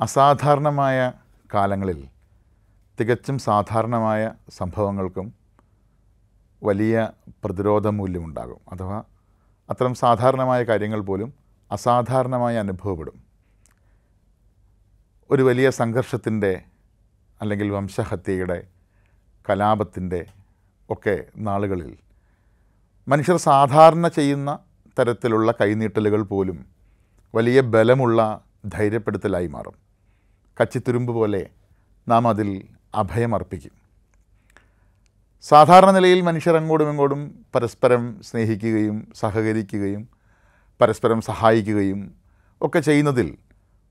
അസാധാരണമായ കാലങ്ങളിൽ തികച്ചും സാധാരണമായ സംഭവങ്ങൾക്കും വലിയ പ്രതിരോധ മൂല്യമുണ്ടാകും അഥവാ അത്തരം സാധാരണമായ കാര്യങ്ങൾ പോലും അസാധാരണമായി അനുഭവപ്പെടും. ഒരു വലിയ സംഘർഷത്തിന്റെ അല്ലെങ്കിൽ വംശഹത്യയുടെ കലാപത്തിന്റെ ഒക്കെ നാളുകളിൽ മനുഷ്യർ സാധാരണ ചെയ്യുന്ന തരത്തിലുള്ള കൈനീട്ടലുകൾ പോലും വലിയ ബലമുള്ള ധൈര്യപ്പെടുത്തലായി മാറും. കച്ചിത്തുരുമ്പ് പോലെ നാം അതിൽ അഭയമർപ്പിക്കും സാധാരണ നിലയിൽ മനുഷ്യർ അങ്ങോട്ടും ഇങ്ങോട്ടും പരസ്പരം സ്നേഹിക്കുകയും സഹകരിക്കുകയും പരസ്പരം സഹായിക്കുകയും ഒക്കെ ചെയ്യുന്നതിൽ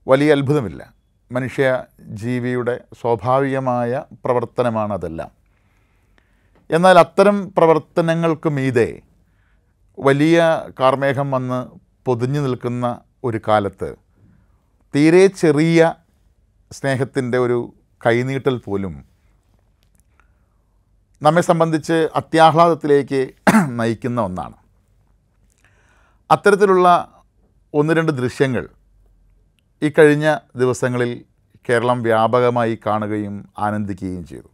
വലിയ അത്ഭുതമില്ല. മനുഷ്യ ജീവിയുടെ സ്വാഭാവികമായ പ്രവർത്തനമാണതെല്ലാം. എന്നാൽ അത്തരം പ്രവർത്തനങ്ങൾക്ക് മീതെ വലിയ കാർമേഘം വന്ന് പൊതിഞ്ഞു നിൽക്കുന്ന ഒരു കാലത്ത് തീരെ ചെറിയ സ്നേഹത്തിന്റെ ഒരു കൈനീട്ടൽ പോലും നമ്മെ സംബന്ധിച്ച് അത്യാഹ്ലാദത്തിലേക്ക് നയിക്കുന്ന ഒന്നാണ്. അത്തരത്തിലുള്ള ഒന്ന് രണ്ട് ദൃശ്യങ്ങൾ ഈ കഴിഞ്ഞ ദിവസങ്ങളിൽ കേരളം വ്യാപകമായി കാണുകയും ആനന്ദിക്കുകയും ചെയ്തു.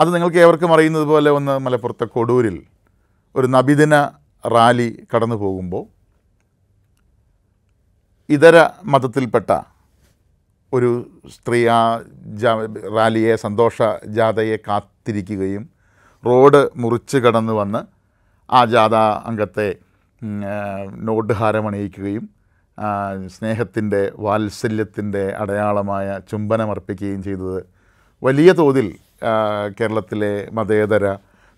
അത് നിങ്ങൾക്ക് ഏവർക്കും അറിയുന്നത് പോലെ ഒന്ന് മലപ്പുറത്തെ കൊടൂരിൽ ഒരു നബിദിന റാലി കടന്നു പോകുമ്പോൾ ഇതര മതത്തിൽപ്പെട്ട ഒരു സ്ത്രീ ആ റാലിയെ സന്തോഷ ജാഥയെ കാത്തിരിക്കുകയും റോഡ് മുറിച്ച് കടന്നു വന്ന് ആ ജാഥ അംഗത്തെ നോട്ടുഹാരമണിയിക്കുകയും സ്നേഹത്തിന്റെ വാത്സല്യത്തിന്റെ അടയാളമായ ചുംബനമർപ്പിക്കുകയും ചെയ്തത് വലിയ തോതിൽ കേരളത്തിലെ മതേതര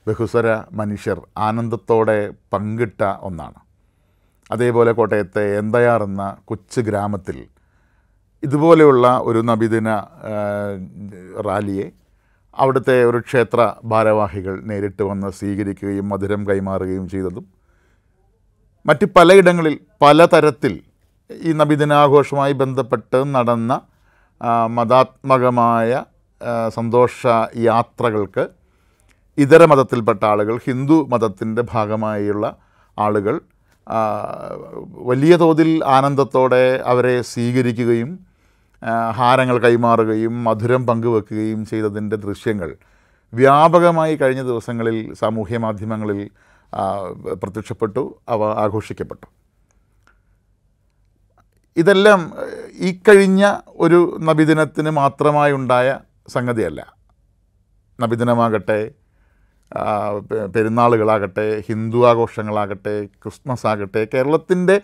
ബഹുസ്വര മനുഷ്യർ ആനന്ദത്തോടെ പങ്കിട്ട ഒന്നാണ്. അതേപോലെ കോട്ടയത്തെ എന്തയാർ എന്ന കൊച്ചു ഗ്രാമത്തിൽ ഇതുപോലെയുള്ള ഒരു നബിദിന റാലിയെ അവിടുത്തെ ഒരു ക്ഷേത്ര ഭാരവാഹികൾ നേരിട്ട് വന്ന് സ്വീകരിക്കുകയും മധുരം കൈമാറുകയും ചെയ്തതും മറ്റ് പലയിടങ്ങളിൽ പലതരത്തിൽ ഈ നബിദിനാഘോഷവുമായി ബന്ധപ്പെട്ട് നടന്ന മതാത്മകമായ സന്തോഷ യാത്രകൾക്ക് ഇതര മതത്തിൽപ്പെട്ട ആളുകൾ ഹിന്ദു മതത്തിന്റെ ഭാഗമായുള്ള ആളുകൾ വലിയ തോതിൽ ആനന്ദത്തോടെ അവരെ സ്വീകരിക്കുകയും ഹാരങ്ങൾ കൈമാറുകയും മധുരം പങ്കുവെക്കുകയും ചെയ്തതിന്റെ ദൃശ്യങ്ങൾ വ്യാപകമായി കഴിഞ്ഞ ദിവസങ്ങളിൽ സാമൂഹ്യ മാധ്യമങ്ങളിൽ പ്രത്യക്ഷപ്പെട്ടു അവ ആഘോഷിക്കപ്പെട്ടു. ഇതെല്ലാം ഈ കഴിഞ്ഞ ഒരു നബിദിനത്തിന് മാത്രമായി ഉണ്ടായ സംഗതിയല്ല. നബിദിനമാകട്ടെ പെരുന്നാളുകളാകട്ടെ ഹിന്ദു ആഘോഷങ്ങളാകട്ടെ ക്രിസ്മസ് ആകട്ടെ കേരളത്തിന്റെ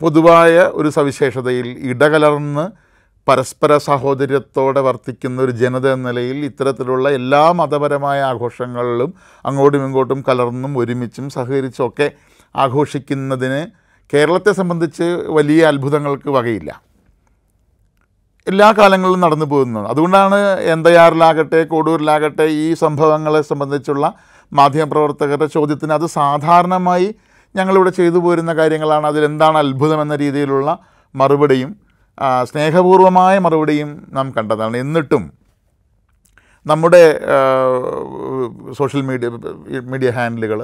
പൊതുവായ ഒരു സവിശേഷതയിൽ ഇടകലർന്ന് പരസ്പര സഹോദര്യത്തോടെ വർത്തിക്കുന്ന ഒരു ജനത എന്ന നിലയിൽ ഇത്തരത്തിലുള്ള എല്ലാ മതപരമായ ആഘോഷങ്ങളിലും അങ്ങോട്ടും ഇങ്ങോട്ടും കലർന്നും ഒരുമിച്ചും സഹകരിച്ചും ഒക്കെ ആഘോഷിക്കുന്നതിന് കേരളത്തെ സംബന്ധിച്ച് വലിയ അത്ഭുതങ്ങൾക്ക് വകയില്ല. എല്ലാ കാലങ്ങളിലും നടന്നു പോകുന്നത്. അതുകൊണ്ടാണ് എന്തയാറിലാകട്ടെ കോടൂരിലാകട്ടെ ഈ സംഭവങ്ങളെ സംബന്ധിച്ചുള്ള മാധ്യമപ്രവർത്തകരുടെ ചോദ്യത്തിന് അത് സാധാരണമായി ഞങ്ങളിവിടെ ചെയ്തു പോരുന്ന കാര്യങ്ങളാണ്. അതിലെന്താണ് അത്ഭുതം എന്ന രീതിയിലുള്ള മറുപടിയും സ്നേഹപൂർവമായ മറുപടിയും നാം കണ്ടതാണ്. എന്നിട്ടും നമ്മുടെ സോഷ്യൽ മീഡിയ മീഡിയ ഹാൻഡിലുകൾ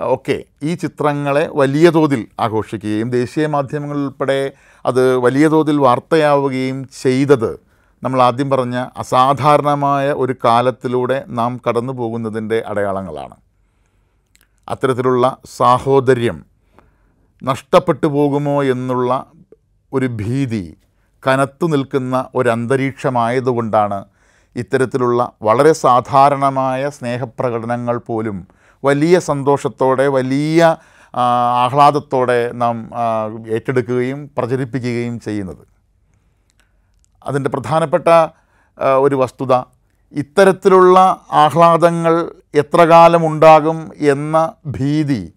ഒക്കെ ഈ ചിത്രങ്ങളെ വലിയ തോതിൽ ആഘോഷിക്കുകയും ദേശീയ മാധ്യമങ്ങളിൽ ഉൾപ്പെടെ അത് വലിയ തോതിൽ വാർത്തയാവുകയും ചെയ്തത് നമ്മൾ ആദ്യം പറഞ്ഞ അസാധാരണമായ ഒരു കാലത്തിലൂടെ നാം കടന്നു പോകുന്നതിന്റെ അടയാളങ്ങളാണ്. അത്തരത്തിലുള്ള സാഹോദര്യം നഷ്ടപ്പെട്ടു പോകുമോ എന്നുള്ള ഒരു ഭീതി കനത്തു നിൽക്കുന്ന ഒരു അന്തരീക്ഷമായതുകൊണ്ടാണ് ഇത്തരത്തിലുള്ള വളരെ സാധാരണമായ സ്നേഹപ്രകടനങ്ങൾ പോലും വലിയ സന്തോഷത്തോടെ വലിയ ആഹ്ലാദത്തോടെ നാം ഏറ്റെടുക്കുകയും പ്രചരിപ്പിക്കുകയും ചെയ്യുന്നത്. അതിന്റെ പ്രധാനപ്പെട്ട ഒരു വസ്തുത ഇത്തരത്തിലുള്ള ആഹ്ലാദങ്ങൾ എത്ര കാലം ഉണ്ടാകും എന്ന ഭീതി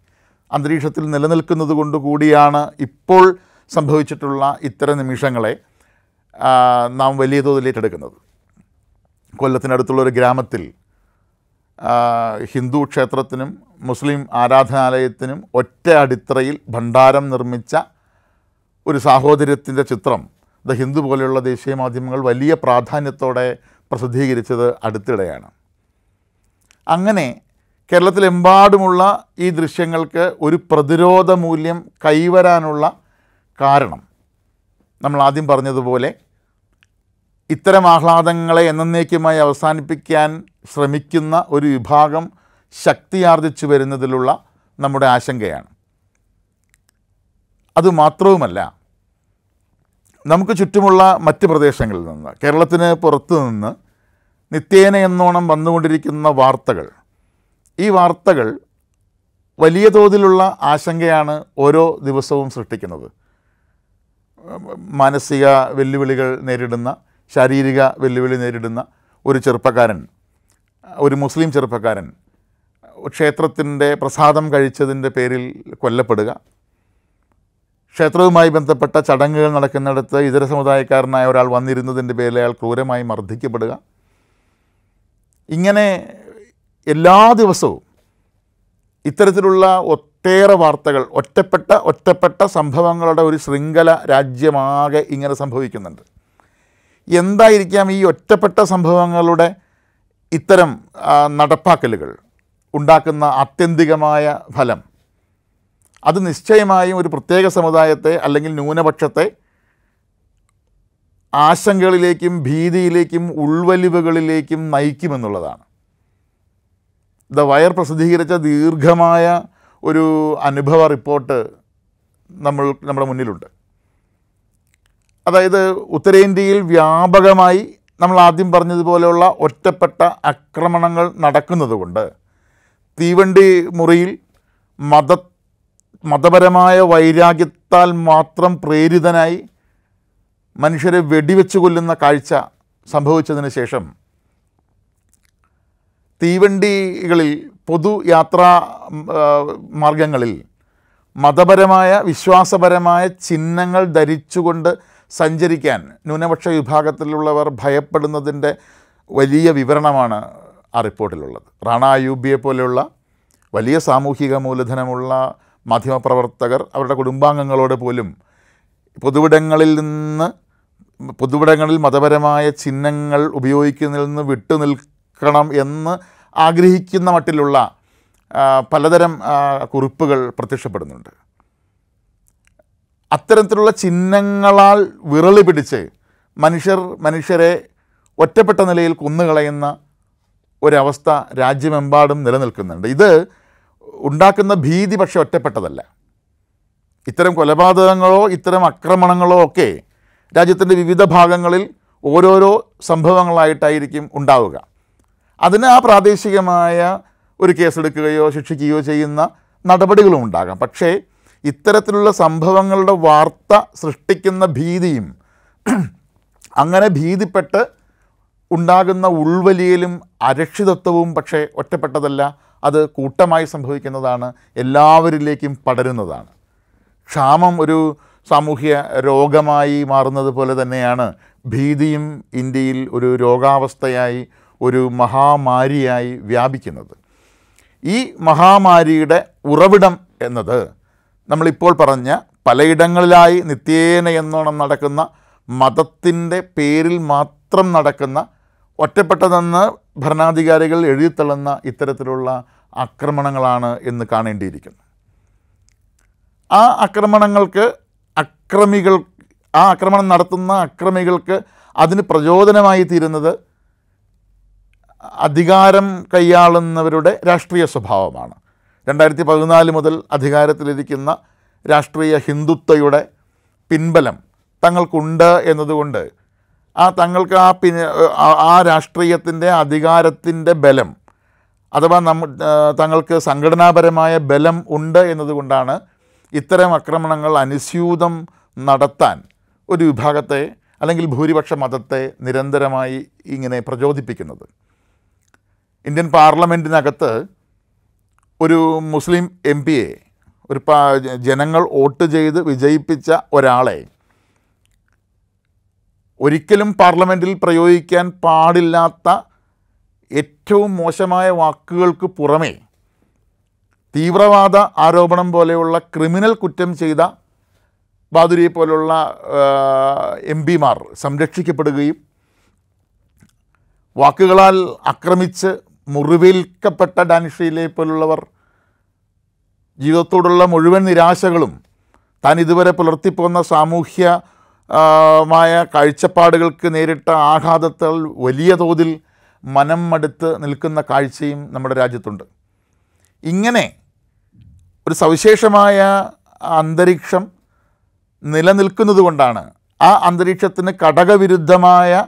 അന്തരീക്ഷത്തിൽ നിലനിൽക്കുന്നത് കൊണ്ട് കൂടിയാണ് ഇപ്പോൾ സംഭവിച്ചിട്ടുള്ള ഇത്തരം നിമിഷങ്ങളെ നാം വലിയ തോതിൽ ഏറ്റെടുക്കുന്നത്. കൊല്ലത്തിനടുത്തുള്ള ഒരു ഗ്രാമത്തിൽ ഹിന്ദു ക്ഷേത്രത്തിനും മുസ്ലിം ആരാധനാലയത്തിനും ഒറ്റ അടിത്തറയിൽ ഭണ്ഡാരം നിർമ്മിച്ച ഒരു സാഹോദര്യത്തിന്റെ ചിത്രം ദ ഹിന്ദു പോലെയുള്ള ദേശീയ മാധ്യമങ്ങൾ വലിയ പ്രാധാന്യത്തോടെ പ്രസിദ്ധീകരിച്ചത് അടുത്തിടെയാണ്. അങ്ങനെ കേരളത്തിലെമ്പാടുമുള്ള ഈ ദൃശ്യങ്ങൾക്ക് ഒരു പ്രതിരോധ മൂല്യം കൈവരാനുള്ള കാരണം നമ്മൾ ആദ്യം പറഞ്ഞതുപോലെ ഇത്തരം ആഹ്ലാദങ്ങളെ എന്നേക്കുമായി അവസാനിപ്പിക്കാൻ ശ്രമിക്കുന്ന ഒരു വിഭാഗം ശക്തിയാർജിച്ചു വരുന്നതിലുള്ള നമ്മുടെ ആശങ്കയാണ്. അതുമാത്രവുമല്ല നമുക്ക് ചുറ്റുമുള്ള മറ്റ് പ്രദേശങ്ങളിൽ നിന്ന് കേരളത്തിന് പുറത്തു നിന്ന് നിത്യേന എന്നോണം വന്നുകൊണ്ടിരിക്കുന്ന വാർത്തകൾ ഈ വാർത്തകൾ വലിയ തോതിലുള്ള ആശങ്കയാണ് ഓരോ ദിവസവും സൃഷ്ടിക്കുന്നത്. മാനസിക വെല്ലുവിളികൾ നേരിടുന്ന ശാരീരിക വെല്ലുവിളി നേരിടുന്ന ഒരു ചെറുപ്പക്കാരൻ ഒരു മുസ്ലിം ചെറുപ്പക്കാരൻ ക്ഷേത്രത്തിന്റെ പ്രസാദം കഴിച്ചതിന്റെ പേരിൽ കൊല്ലപ്പെടുക ക്ഷേത്രവുമായി ബന്ധപ്പെട്ട ചടങ്ങുകൾ നടക്കുന്നിടത്ത് ഇതര സമുദായക്കാരനായ ഒരാൾ വന്നിരുന്നതിന്റെ പേരിൽ അയാൾ ക്രൂരമായി മർദ്ദിക്കപ്പെടുക. ഇങ്ങനെ എല്ലാ ദിവസവും ഇത്തരത്തിലുള്ള ഒട്ടേറെ വാർത്തകൾ ഒറ്റപ്പെട്ട ഒറ്റപ്പെട്ട സംഭവങ്ങളുടെ ഒരു ശൃംഖല രാജ്യമാകെ ഇങ്ങനെ സംഭവിക്കുന്നുണ്ട്. എന്തായിരിക്കാം ഈ ഒറ്റപ്പെട്ട സംഭവങ്ങളുടെ ഇത്തരം നടപ്പാക്കലുകൾ? ഉണ്ടാക്കുന്ന ആത്യന്തികമായ ഫലം. അത് നിശ്ചയമായും ഒരു പ്രത്യേക സമുദായത്തെ അല്ലെങ്കിൽ ന്യൂനപക്ഷത്തെ ആശങ്കകളിലേക്കും ഭീതിയിലേക്കും ഉൾവലിവുകളിലേക്കും നയിക്കുമെന്നുള്ളതാണ്. ദ വയർ പ്രസിദ്ധീകരിച്ച ദീർഘമായ ഒരു അനുഭവ റിപ്പോർട്ട് നമ്മൾ നമ്മുടെ മുന്നിലുണ്ട്. അതായത് ഉത്തരേന്ത്യയിൽ വ്യാപകമായി നമ്മൾ ആദ്യം പറഞ്ഞതുപോലെയുള്ള ഒറ്റപ്പെട്ട ആക്രമണങ്ങൾ നടക്കുന്നതുകൊണ്ട് തീവണ്ടി മുറിയിൽ മത മതപരമായ വൈരാഗ്യത്താൽ മാത്രം പ്രേരിതനായി മനുഷ്യരെ വെടിവെച്ച് കൊല്ലുന്ന കാഴ്ച സംഭവിച്ചതിന് ശേഷം തീവണ്ടികളിൽ പൊതുയാത്രാ യാത്രാ മാർഗങ്ങളിൽ മതപരമായ വിശ്വാസപരമായ ചിഹ്നങ്ങൾ ധരിച്ചുകൊണ്ട് സഞ്ചരിക്കാൻ. ന്യൂനപക്ഷ വിഭാഗത്തിലുള്ളവർ ഭയപ്പെടുന്നതിന്റെ വലിയ വിവരണമാണ് ആ റിപ്പോർട്ടിലുള്ളത്. റാണ അയൂബിയെ പോലെയുള്ള വലിയ സാമൂഹിക മൂലധനമുള്ള മാധ്യമപ്രവർത്തകർ അവരുടെ കുടുംബാംഗങ്ങളോട് പോലും പൊതുവിടങ്ങളിൽ നിന്ന് പൊതുവിടങ്ങളിൽ മതപരമായ ചിഹ്നങ്ങൾ ഉപയോഗിക്കുന്നതിൽ നിന്ന് വിട്ടുനിൽക്കണം എന്ന് ആഗ്രഹിക്കുന്ന മട്ടിലുള്ള പലതരം കുറിപ്പുകൾ പ്രത്യക്ഷപ്പെടുന്നുണ്ട്. അത്തരത്തിലുള്ള ചിഹ്നങ്ങളാൽ വിറളി പിടിച്ച് മനുഷ്യർ മനുഷ്യരെ ഒറ്റപ്പെട്ട നിലയിൽ കൊന്നുകളയുന്ന ഒരവസ്ഥ രാജ്യമെമ്പാടും നിലനിൽക്കുന്നുണ്ട്. ഇത് ഉണ്ടാക്കുന്ന ഭീതി പക്ഷെ ഒറ്റപ്പെട്ടതല്ല. ഇത്തരം കൊലപാതകങ്ങളോ ഇത്തരം ആക്രമണങ്ങളോ ഒക്കെ രാജ്യത്തിന്റെ വിവിധ ഭാഗങ്ങളിൽ ഓരോരോ സംഭവങ്ങളായിട്ടായിരിക്കും ഉണ്ടാവുക. അതിന് ആ പ്രാദേശികമായ ഒരു കേസെടുക്കുകയോ ശിക്ഷിക്കുകയോ ചെയ്യുന്ന നടപടികളും ഉണ്ടാകാം. പക്ഷേ ഇത്തരത്തിലുള്ള സംഭവങ്ങളുടെ വാർത്ത സൃഷ്ടിക്കുന്ന ഭീതിയും അങ്ങനെ ഭീതിപ്പെട്ട് ഉണ്ടാകുന്ന ഉൾവലിയലും അരക്ഷിതത്വവും പക്ഷേ ഒറ്റപ്പെട്ടതല്ല അത് കൂട്ടമായി സംഭവിക്കുന്നതാണ് എല്ലാവരിലേക്കും പടരുന്നതാണ്. ക്ഷാമം ഒരു സാമൂഹ്യ രോഗമായി മാറുന്നത് പോലെ തന്നെയാണ് ഭീതിയും ഇന്ത്യയിൽ ഒരു രോഗാവസ്ഥയായി ഒരു മഹാമാരിയായി വ്യാപിക്കുന്നത്. ഈ മഹാമാരിയുടെ ഉറവിടം എന്നത് നമ്മളിപ്പോൾ പറഞ്ഞ പലയിടങ്ങളിലായി നിത്യേന എന്നോണം നടക്കുന്ന മതത്തിന്റെ പേരിൽ മാത്രം നടക്കുന്ന ഒറ്റപ്പെട്ടതെന്ന് ഭരണാധികാരികൾ എഴുതിത്തള്ളുന്ന ഇത്തരത്തിലുള്ള ആക്രമണങ്ങളാണ് എന്ന് കാണേണ്ടിയിരിക്കുന്നു. ആ ആക്രമണങ്ങൾക്ക് അക്രമികൾ ആ ആക്രമണം നടത്തുന്ന അക്രമികൾക്ക് അതിന് പ്രചോദനമായി തീരുന്നത് അധികാരം കൈയാളുന്നവരുടെ രാഷ്ട്രീയ സ്വഭാവമാണ്. രണ്ടായിരത്തി പതിനാല് മുതൽ അധികാരത്തിലിരിക്കുന്ന രാഷ്ട്രീയ ഹിന്ദുത്വയുടെ പിൻബലം തങ്ങൾക്കുണ്ട് എന്നതുകൊണ്ട് ആ തങ്ങൾക്ക് ആ ആ- ആ രാഷ്ട്രീയത്തിന്റെ അധികാരത്തിന്റെ ബലം അഥവാ നമ്മ തങ്ങൾക്ക് സംഘടനാപരമായ ബലം ഉണ്ട് എന്നതുകൊണ്ടാണ് ഇത്തരം ആക്രമണങ്ങൾ അനുസ്യൂതം നടത്താൻ ഒരു വിഭാഗത്തെ അല്ലെങ്കിൽ ഭൂരിപക്ഷ മതത്തെ നിരന്തരമായി ഇങ്ങനെ പ്രചോദിപ്പിക്കുന്നത്. ഇന്ത്യൻ പാർലമെന്റിനകത്ത് ഒരു മുസ്ലിം എം പിയെ ഒരു ജനങ്ങൾ വോട്ട് ചെയ്ത് വിജയിപ്പിച്ച ഒരാളെ ഒരിക്കലും പാർലമെന്റിൽ പ്രയോഗിക്കാൻ പാടില്ലാത്ത ഏറ്റവും മോശമായ വാക്കുകൾക്ക് പുറമേ തീവ്രവാദ ആരോപണം പോലെയുള്ള ക്രിമിനൽ കുറ്റം ചെയ്ത ബാദുരിയെ പോലുള്ള എം പിമാർ സംരക്ഷിക്കപ്പെടുകയും വാക്കുകളാൽ ആക്രമിച്ച് മുറിവേൽക്കപ്പെട്ട ഡാനിഷയിലെ പോലുള്ളവർ ജീവിതത്തോടുള്ള മുഴുവൻ നിരാശകളും താൻ ഇതുവരെ പുലർത്തിപ്പോന്ന സാമൂഹ്യ മായ കാഴ്ചപ്പാടുകൾക്ക് നേരിട്ട ആഘാതത്താൽ വലിയ തോതിൽ മനം മടുത്ത് നിൽക്കുന്ന കാഴ്ചയും നമ്മുടെ രാജ്യത്തുണ്ട്. ഇങ്ങനെ ഒരു സവിശേഷമായ അന്തരീക്ഷം നിലനിൽക്കുന്നത് കൊണ്ടാണ് ആ അന്തരീക്ഷത്തിന് ഘടകവിരുദ്ധമായ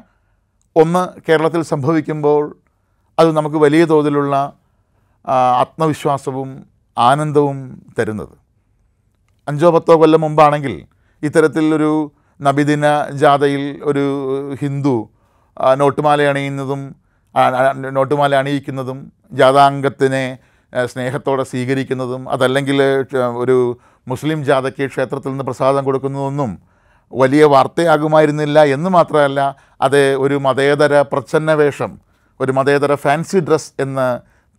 ഒന്ന് കേരളത്തിൽ സംഭവിക്കുമ്പോൾ അത് നമുക്ക് വലിയ തോതിലുള്ള ആത്മവിശ്വാസവും ആനന്ദവും തരുന്നത്. അഞ്ചോ പത്തോ കൊല്ലം മുമ്പാണെങ്കിൽ ഇത്തരത്തിലൊരു നബിദിന ജാഥയിൽ ഒരു ഹിന്ദു നോട്ടുമാല അണിയുന്നതും നോട്ടുമാല അണിയിക്കുന്നതും ജാഥാംഗത്തിനെ സ്നേഹത്തോടെ സ്വീകരിക്കുന്നതും അതല്ലെങ്കിൽ ഒരു മുസ്ലിം ജാഥയ്ക്ക് ക്ഷേത്രത്തിൽ നിന്ന് പ്രസാദം കൊടുക്കുന്നതൊന്നും വലിയ വാർത്തയാകുമായിരുന്നില്ല എന്ന് മാത്രമല്ല അത് ഒരു മതേതര പ്രച്ഛന്ന വേഷം ഒരു മതേതര ഫാൻസി ഡ്രസ് എന്ന്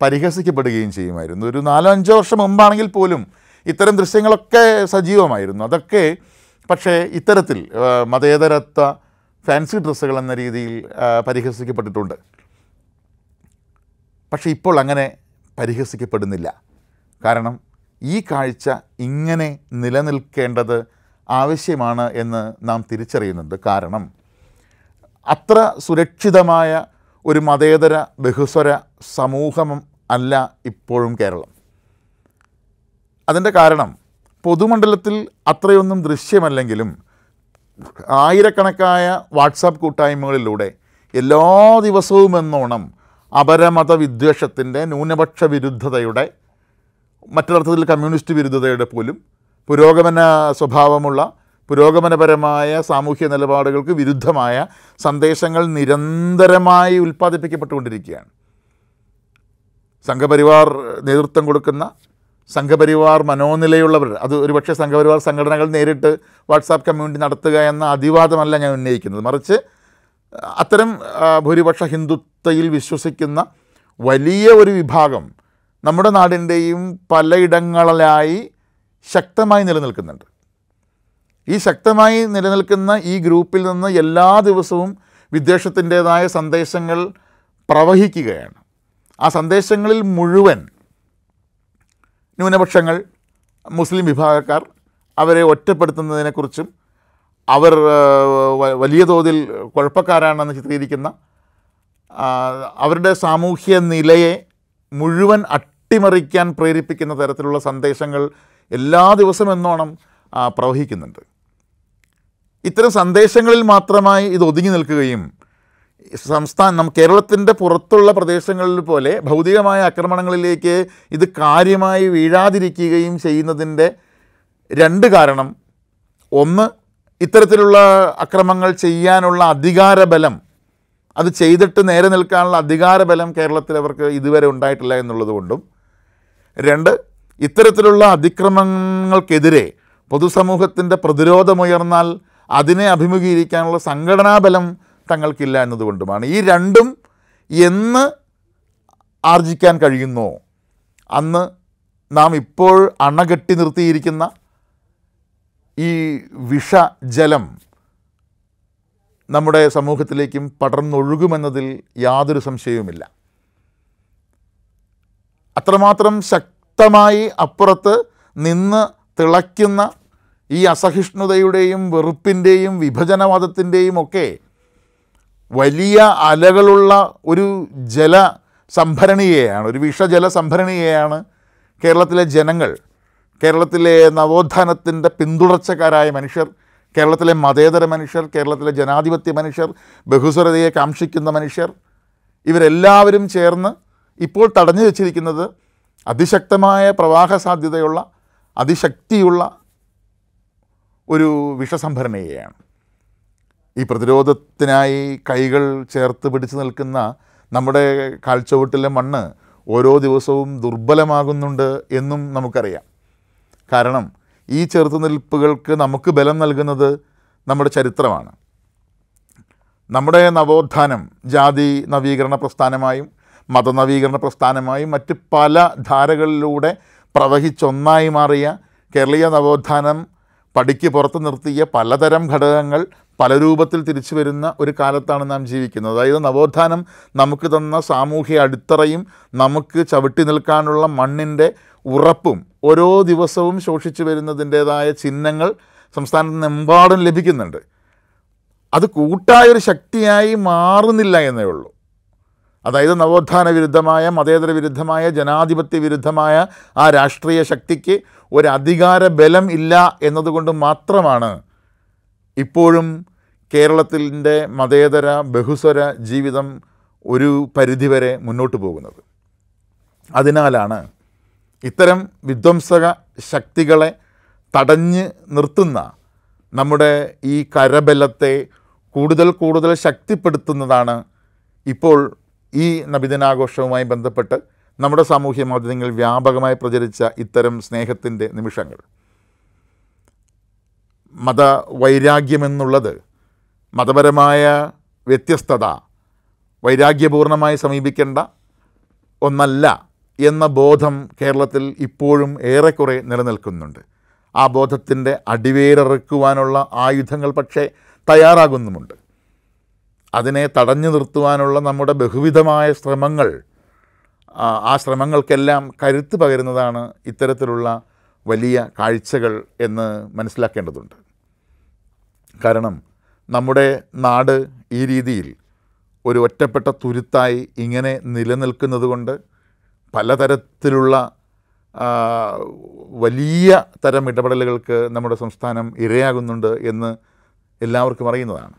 പരിഹസിക്കപ്പെടുകയും ചെയ്യുമായിരുന്നു. ഒരു നാലോ അഞ്ചോ വർഷം മുമ്പാണെങ്കിൽ പോലും ഇത്തരം ദൃശ്യങ്ങളൊക്കെ സജീവമായിരുന്നു. അതൊക്കെ പക്ഷേ ഇത്തരത്തിൽ മതേതരത്വ ഫാൻസി ഡ്രസ്സുകൾ എന്ന രീതിയിൽ പരിഹസിക്കപ്പെട്ടിട്ടുണ്ട്. പക്ഷേ ഇപ്പോൾ അങ്ങനെ പരിഹസിക്കപ്പെടുന്നില്ല. കാരണം ഈ കാഴ്ച ഇങ്ങനെ നിലനിൽക്കേണ്ടത് ആവശ്യമാണ് എന്ന് നാം തിരിച്ചറിയുന്നുണ്ട്. കാരണം അത്ര സുരക്ഷിതമായ ഒരു മതേതര ബഹുസ്വര സമൂഹം അല്ല ഇപ്പോഴും കേരളം. അതിന്റെ കാരണം പൊതുമണ്ഡലത്തിൽ അത്രയൊന്നും ദൃശ്യമല്ലെങ്കിലും ആയിരക്കണക്കായ വാട്സാപ്പ് കൂട്ടായ്മകളിലൂടെ എല്ലാ ദിവസവും എന്നോണം അപരമത വിദ്വേഷത്തിന്റെ ന്യൂനപക്ഷ വിരുദ്ധതയുടെ മറ്റൊരർത്ഥത്തിൽ കമ്മ്യൂണിസ്റ്റ് വിരുദ്ധതയുടെ പോലും പുരോഗമന സ്വഭാവമുള്ള പുരോഗമനപരമായ സാമൂഹ്യ നിലപാടുകൾക്ക് വിരുദ്ധമായ സന്ദേശങ്ങൾ നിരന്തരമായി ഉൽപ്പാദിപ്പിക്കപ്പെട്ടുകൊണ്ടിരിക്കുകയാണ്. സംഘപരിവാർ നേതൃത്വം കൊടുക്കുന്ന സംഘപരിവാർ മനോനിലയുള്ളവർ അത് ഒരുപക്ഷെ സംഘപരിവാർ സംഘടനകൾ നേരിട്ട് വാട്സാപ്പ് കമ്മ്യൂണിറ്റി നടത്തുക എന്ന അതിവാദമല്ല ഞാൻ ഉന്നയിക്കുന്നത്. മറിച്ച് അത്തരം ഭൂരിപക്ഷ ഹിന്ദുത്വയിൽ വിശ്വസിക്കുന്ന വലിയ ഒരു വിഭാഗം നമ്മുടെ നാടിന്റെയും പലയിടങ്ങളിലായി ശക്തമായി നിലനിൽക്കുന്നുണ്ട്. ഈ ശക്തമായി നിലനിൽക്കുന്ന ഈ ഗ്രൂപ്പിൽ നിന്ന് എല്ലാ ദിവസവും വിദ്വേഷത്തിന്റേതായ സന്ദേശങ്ങൾ പ്രവഹിക്കുകയാണ്. ആ സന്ദേശങ്ങളിൽ മുഴുവൻ ന്യൂനപക്ഷങ്ങൾ മുസ്ലിം വിഭാഗക്കാർ അവരെ ഒറ്റപ്പെടുത്തുന്നതിനെക്കുറിച്ചും അവർ വലിയ തോതിൽ കുഴപ്പക്കാരാണെന്ന് ചിത്രീകരിക്കുന്ന അവരുടെ സാമൂഹ്യ നിലയെ മുഴുവൻ അട്ടിമറിക്കാൻ പ്രേരിപ്പിക്കുന്ന തരത്തിലുള്ള സന്ദേശങ്ങൾ എല്ലാ ആ, പ്രവഹിക്കുന്നുണ്ട്. ഇത്തരം സന്ദേശങ്ങളിൽ മാത്രമായി ഇത് ഒതുങ്ങി നിൽക്കുകയും സംസ്ഥാനം കേരളത്തിന്റെ പുറത്തുള്ള പ്രദേശങ്ങളിൽ പോലെ ഭൗതികമായ ആക്രമണങ്ങളിലേക്ക് ഇത് കാര്യമായി വീഴാതിരിക്കുകയും ചെയ്യുന്നതിന്റെ രണ്ട് കാരണം. ഒന്ന് ഇത്തരത്തിലുള്ള അക്രമങ്ങൾ ചെയ്യാനുള്ള അധികാരബലം. അത് ചെയ്തിട്ട് നേരെ നിൽക്കാനുള്ള അധികാരബലം കേരളത്തിൽ അവർക്ക് ഇതുവരെ ഉണ്ടായിട്ടില്ല എന്നുള്ളതുകൊണ്ടും രണ്ട് ഇത്തരത്തിലുള്ള അതിക്രമങ്ങൾക്കെതിരെ പൊതുസമൂഹത്തിന്റെ പ്രതിരോധമുയർന്നാൽ അതിനെ അഭിമുഖീകരിക്കാനുള്ള സംഘടനാബലം തങ്ങൾക്കില്ല എന്നതുകൊണ്ടുമാണ്. ഈ രണ്ടും എന്ന് ആർജിക്കാൻ കഴിയുന്നോ? അന്ന് നാം ഇപ്പോൾ അണകെട്ടി നിർത്തിയിരിക്കുന്ന ഈ വിഷജലം നമ്മുടെ സമൂഹത്തിലേക്കും പടർന്നൊഴുകുമെന്നതിൽ യാതൊരു സംശയവുമില്ല. അത്രമാത്രം ശക്തമായി അപ്പുറത്ത് നിന്ന് തിളയ്ക്കുന്ന ഈ അസഹിഷ്ണുതയുടെയും വെറുപ്പിന്റെയും വിഭജനവാദത്തിന്റെയും ഒക്കെ വലിയ അലകളുള്ള ഒരു ജല സംഭരണിയെയാണ് ഒരു വിഷജല സംഭരണിയെയാണ് കേരളത്തിലെ ജനങ്ങൾ കേരളത്തിലെ നവോത്ഥാനത്തിന്റെ പിന്തുടർച്ചക്കാരായ മനുഷ്യർ കേരളത്തിലെ മതേതര മനുഷ്യർ കേരളത്തിലെ ജനാധിപത്യ മനുഷ്യർ ബഹുസ്വരതയെ കാക്ഷിക്കുന്ന മനുഷ്യർ ഇവരെല്ലാവരും ചേർന്ന് ഇപ്പോൾ തടഞ്ഞു വെച്ചിരിക്കുന്നത് അതിശക്തമായ പ്രവാഹ സാധ്യതയുള്ള അതിശക്തിയുള്ള ഒരു വിഷസംഭരണിയെയാണ്. ഈ പ്രതിരോധത്തിനായി കൈകൾ ചേർത്ത് പിടിച്ചു നിൽക്കുന്ന നമ്മുടെ കാൽച്ചുവട്ടിലെ മണ്ണ് ഓരോ ദിവസവും ദുർബലമാകുന്നുണ്ട് എന്നും നമുക്കറിയാം. കാരണം ഈ ചെറുത്തുനിൽപ്പുകൾക്ക് നമുക്ക് ബലം നൽകുന്നത് നമ്മുടെ ചരിത്രമാണ്. നമ്മുടെ നവോത്ഥാനം ജാതി നവീകരണ പ്രസ്ഥാനമായും മതനവീകരണ പ്രസ്ഥാനമായും മറ്റ് പല ധാരകളിലൂടെ പ്രവഹിച്ചൊന്നായി മാറിയ കേരളീയ നവോത്ഥാനം പടിക്ക് പുറത്ത് നിർത്തിയ പലതരം ഘടകങ്ങൾ പല രൂപത്തിൽ തിരിച്ചു വരുന്ന ഒരു കാലത്താണ് നാം ജീവിക്കുന്നത്. അതായത് നവോത്ഥാനം നമുക്ക് തന്ന സാമൂഹ്യ അടിത്തറയും നമുക്ക് ചവിട്ടി നിൽക്കാനുള്ള മണ്ണിന്റെ ഉറപ്പും ഓരോ ദിവസവും ശോഷിച്ചു വരുന്നതിന്റേതായ ചിഹ്നങ്ങൾ സംസ്ഥാനത്ത് നിന്നെമ്പാടും ലഭിക്കുന്നുണ്ട്. അത് കൂട്ടായൊരു ശക്തിയായി മാറുന്നില്ല എന്നേ ഉള്ളൂ. അതായത് നവോത്ഥാന വിരുദ്ധമായ മതേതര വിരുദ്ധമായ ജനാധിപത്യ വിരുദ്ധമായ ആ രാഷ്ട്രീയ ശക്തിക്ക് ഒരു അധികാര ബലം ഇല്ല എന്നതുകൊണ്ട് മാത്രമാണ് ഇപ്പോഴും കേരളത്തിന്റെ മതേതര ബഹുസ്വര ജീവിതം ഒരു പരിധിവരെ മുന്നോട്ട് പോകുന്നത്. അതിനാലാണ് ഇത്തരം വിധ്വംസക ശക്തികളെ തടഞ്ഞ് നിർത്തുന്ന നമ്മുടെ ഈ കരബലത്തെ കൂടുതൽ കൂടുതൽ ശക്തിപ്പെടുത്തുന്നതാണ് ഇപ്പോൾ ഈ നബിദിനാഘോഷവുമായി ബന്ധപ്പെട്ട് നമ്മുടെ സാമൂഹ്യ മാധ്യമങ്ങളിൽ വ്യാപകമായി പ്രചരിച്ച ഇത്തരം സ്നേഹത്തിന്റെ നിമിഷങ്ങൾ. മതവൈരാഗ്യമെന്നുള്ളത് മതപരമായ വ്യത്യസ്തത വൈരാഗ്യപൂർണമായി സമീപിക്കേണ്ട ഒന്നല്ല എന്ന ബോധം കേരളത്തിൽ ഇപ്പോഴും ഏറെക്കുറെ നിലനിൽക്കുന്നുണ്ട്. ആ ബോധത്തിന്റെ അടിവേരറുക്കുവാനുള്ള ആയുധങ്ങൾ പക്ഷേ തയ്യാറാകുന്നുമുണ്ട്. അതിനെ തടഞ്ഞു നിർത്തുവാനുള്ള നമ്മുടെ ബഹുവിധമായ ശ്രമങ്ങൾ ആ, ശ്രമങ്ങൾക്കെല്ലാം കരുത്ത് പകരുന്നതാണ് ഇത്തരത്തിലുള്ള വലിയ കാഴ്ചകൾ എന്ന് മനസ്സിലാക്കേണ്ടതുണ്ട്. കാരണം നമ്മുടെ നാട് ഈ രീതിയിൽ ഒരു ഒറ്റപ്പെട്ട തുരുത്തായി ഇങ്ങനെ നിലനിൽക്കുന്നത് കൊണ്ട് പലതരത്തിലുള്ള വലിയ തരം ഇടപെടലുകൾക്ക് നമ്മുടെ സംസ്ഥാനം ഇരയാകുന്നുണ്ട് എന്ന് എല്ലാവർക്കും അറിയുന്നതാണ്.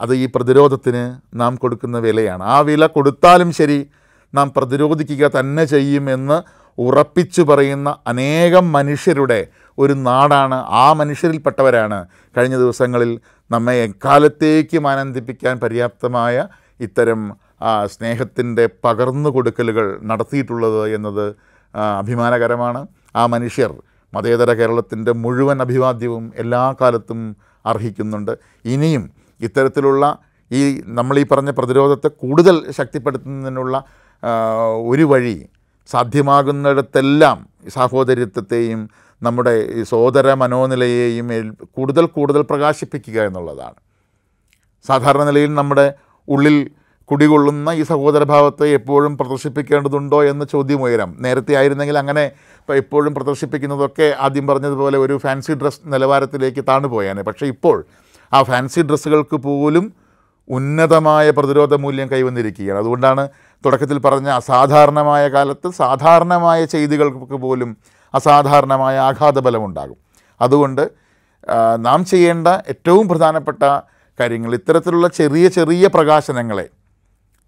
അത് ഈ പ്രതിരോധത്തിന് നാം കൊടുക്കുന്ന വിലയാണ്. ആ വില കൊടുത്താലും ശരി നാം പ്രതിരോധിക്കുക തന്നെ ചെയ്യുമെന്ന് ഉറപ്പിച്ചു പറയുന്ന അനേകം മനുഷ്യരുടെ ഒരു നാടാണ് ആ മനുഷ്യരിൽപ്പെട്ടവരാണ് കഴിഞ്ഞ ദിവസങ്ങളിൽ നമ്മെ എക്കാലത്തേക്കും ആനന്ദിപ്പിക്കാൻ പര്യാപ്തമായ ഇത്തരം സ്നേഹത്തിന്റെ പകർന്നു കൊടുക്കലുകൾ നടത്തിയിട്ടുള്ളത് എന്നത് അഭിമാനകരമാണ്. ആ മനുഷ്യർ മതേതര കേരളത്തിന്റെ മുഴുവൻ അഭിവാദ്യവും എല്ലാ കാലത്തും അർഹിക്കുന്നുണ്ട്. ഇനിയും ഇത്തരത്തിലുള്ള ഈ നമ്മൾ ഈ പറഞ്ഞ പ്രതിരോധത്തെ കൂടുതൽ ശക്തിപ്പെടുത്തുന്നതിനുള്ള ഒരു വഴി സാധ്യമാകുന്നിടത്തെല്ലാം സാഹോദര്യത്വത്തെയും നമ്മുടെ ഈ സോദര മനോനിലയെയും കൂടുതൽ കൂടുതൽ പ്രകാശിപ്പിക്കുക എന്നുള്ളതാണ്. സാധാരണ നിലയിൽ നമ്മുടെ ഉള്ളിൽ കുടികൊള്ളുന്ന ഈ സഹോദരഭാവത്തെ എപ്പോഴും പ്രദർശിപ്പിക്കേണ്ടതുണ്ടോ എന്ന ചോദ്യം ഉയരാം. നേരത്തെ ആയിരുന്നെങ്കിൽ അങ്ങനെ ഇപ്പോൾ എപ്പോഴും പ്രദർശിപ്പിക്കുന്നതൊക്കെ ആദ്യം പറഞ്ഞതുപോലെ ഒരു ഫാൻസി ഡ്രസ് നിലവാരത്തിലേക്ക് താണുപോയാനെ. പക്ഷേ ഇപ്പോൾ ആ ഫാൻസി ഡ്രസ്സുകൾക്ക് പോലും ഉന്നതമായ പ്രതിരോധ മൂല്യം കൈവന്നിരിക്കുകയാണ്. അതുകൊണ്ടാണ് തുടക്കത്തിൽ പറഞ്ഞ അസാധാരണമായ കാലത്ത് സാധാരണമായ ചെയ്തികൾക്ക് പോലും അസാധാരണമായ ആഘാതബലമുണ്ടാകും. അതുകൊണ്ട് നാം ചെയ്യേണ്ട ഏറ്റവും പ്രധാനപ്പെട്ട കാര്യങ്ങൾ ഇത്തരത്തിലുള്ള ചെറിയ ചെറിയ പ്രകാശനങ്ങളെ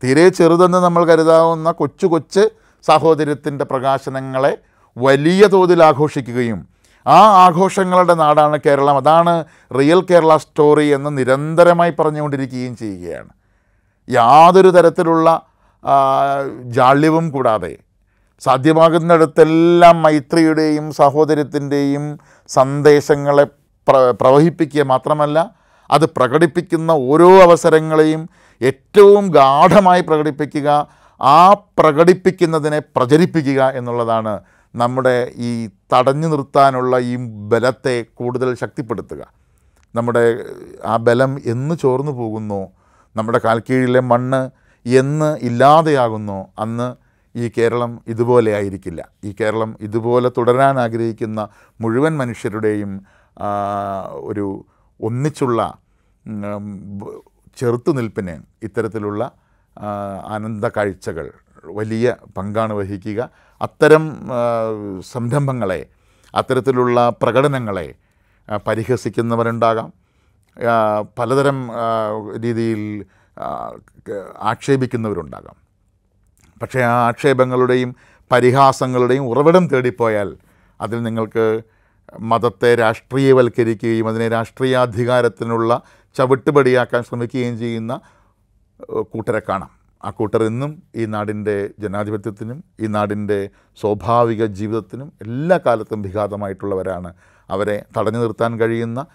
തീരെ ചെറുതെന്ന് നമ്മൾ കരുതാവുന്ന കൊച്ചു കൊച്ച് സാഹോദര്യത്തിന്റെ പ്രകാശനങ്ങളെ വലിയ തോതിൽ ആഘോഷിക്കുകയും ആ ആഘോഷങ്ങളുടെ നാടാണ് കേരളം. അതാണ് റിയൽ കേരള സ്റ്റോറി എന്ന് നിരന്തരമായി പറഞ്ഞുകൊണ്ടിരിക്കുകയും ചെയ്യുകയാണ്. യാതൊരു തരത്തിലുള്ള ജാള്യവും കൂടാതെ സാധ്യമാകുന്നിടത്തെല്ലാം മൈത്രിയുടെയും സഹോദര്യത്തിന്റെയും സന്ദേശങ്ങളെ പ്ര പ്രവഹിപ്പിക്കുക മാത്രമല്ല അത് പ്രകടിപ്പിക്കുന്ന ഓരോ അവസരങ്ങളെയും ഏറ്റവും ഗാഠമായി പ്രകടിപ്പിക്കുക ആ പ്രകടിപ്പിക്കുന്നതിനെ പ്രചരിപ്പിക്കുക എന്നുള്ളതാണ് നമ്മുടെ ഈ തടഞ്ഞു നിർത്താനുള്ള ഈ ബലത്തെ കൂടുതൽ ശക്തിപ്പെടുത്തുക. നമ്മുടെ ആ ബലം എന്ന് ചോർന്നു പോകുന്നു നമ്മുടെ കാൽക്കീഴിലെ മണ്ണ് എന്ന് ഇല്ലാതെയാകുന്നു അന്ന് ഈ കേരളം ഇതുപോലെ ആയിരിക്കില്ല. ഈ കേരളം ഇതുപോലെ തുടരാൻ ആഗ്രഹിക്കുന്ന മുഴുവൻ മനുഷ്യരുടെയും ഒരു ഒന്നിച്ചുള്ള ചെറുത്തുനിൽപ്പിന് ഇത്തരത്തിലുള്ള ആനന്ദ കാഴ്ചകൾ വലിയ പങ്കാണ് വഹിക്കുക. അത്തരം സംരംഭങ്ങളെ അത്തരത്തിലുള്ള പ്രകടനങ്ങളെ പരിഹസിക്കുന്നവരുണ്ടാകാം. പലതരം രീതിയിൽ ആക്ഷേപിക്കുന്നവരുണ്ടാകാം. പക്ഷേ ആ ആക്ഷേപങ്ങളുടെയും പരിഹാസങ്ങളുടെയും ഉറവിടം തേടിപ്പോയാൽ അതിൽ നിങ്ങൾക്ക് മതത്തെ രാഷ്ട്രീയവൽക്കരിക്കുകയും അതിനെ രാഷ്ട്രീയാധികാരത്തിനുള്ള ചവിട്ടുപടിയാക്കാൻ ശ്രമിക്കുകയും ചെയ്യുന്ന കൂട്ടരെ കാണാം. ആ കൂട്ടർ ഇന്നും ഈ നാടിന്റെ ജനാധിപത്യത്തിനും ഈ നാടിന്റെ സ്വാഭാവിക ജീവിതത്തിനും എല്ലാ കാലത്തും വിഘാതമായിട്ടുള്ളവരാണ്. അവരെ തടഞ്ഞു നിർത്താൻ കഴിയുന്ന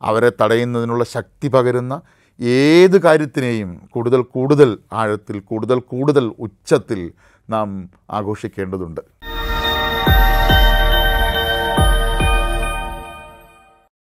അവരെ തടയുന്നതിനുള്ള ശക്തി പകരുന്ന ഏത് കാര്യത്തിനെയും കൂടുതൽ കൂടുതൽ ആഴത്തിൽ കൂടുതൽ കൂടുതൽ ഉച്ചത്തിൽ നാം ആഘോഷിക്കേണ്ടതുണ്ട്.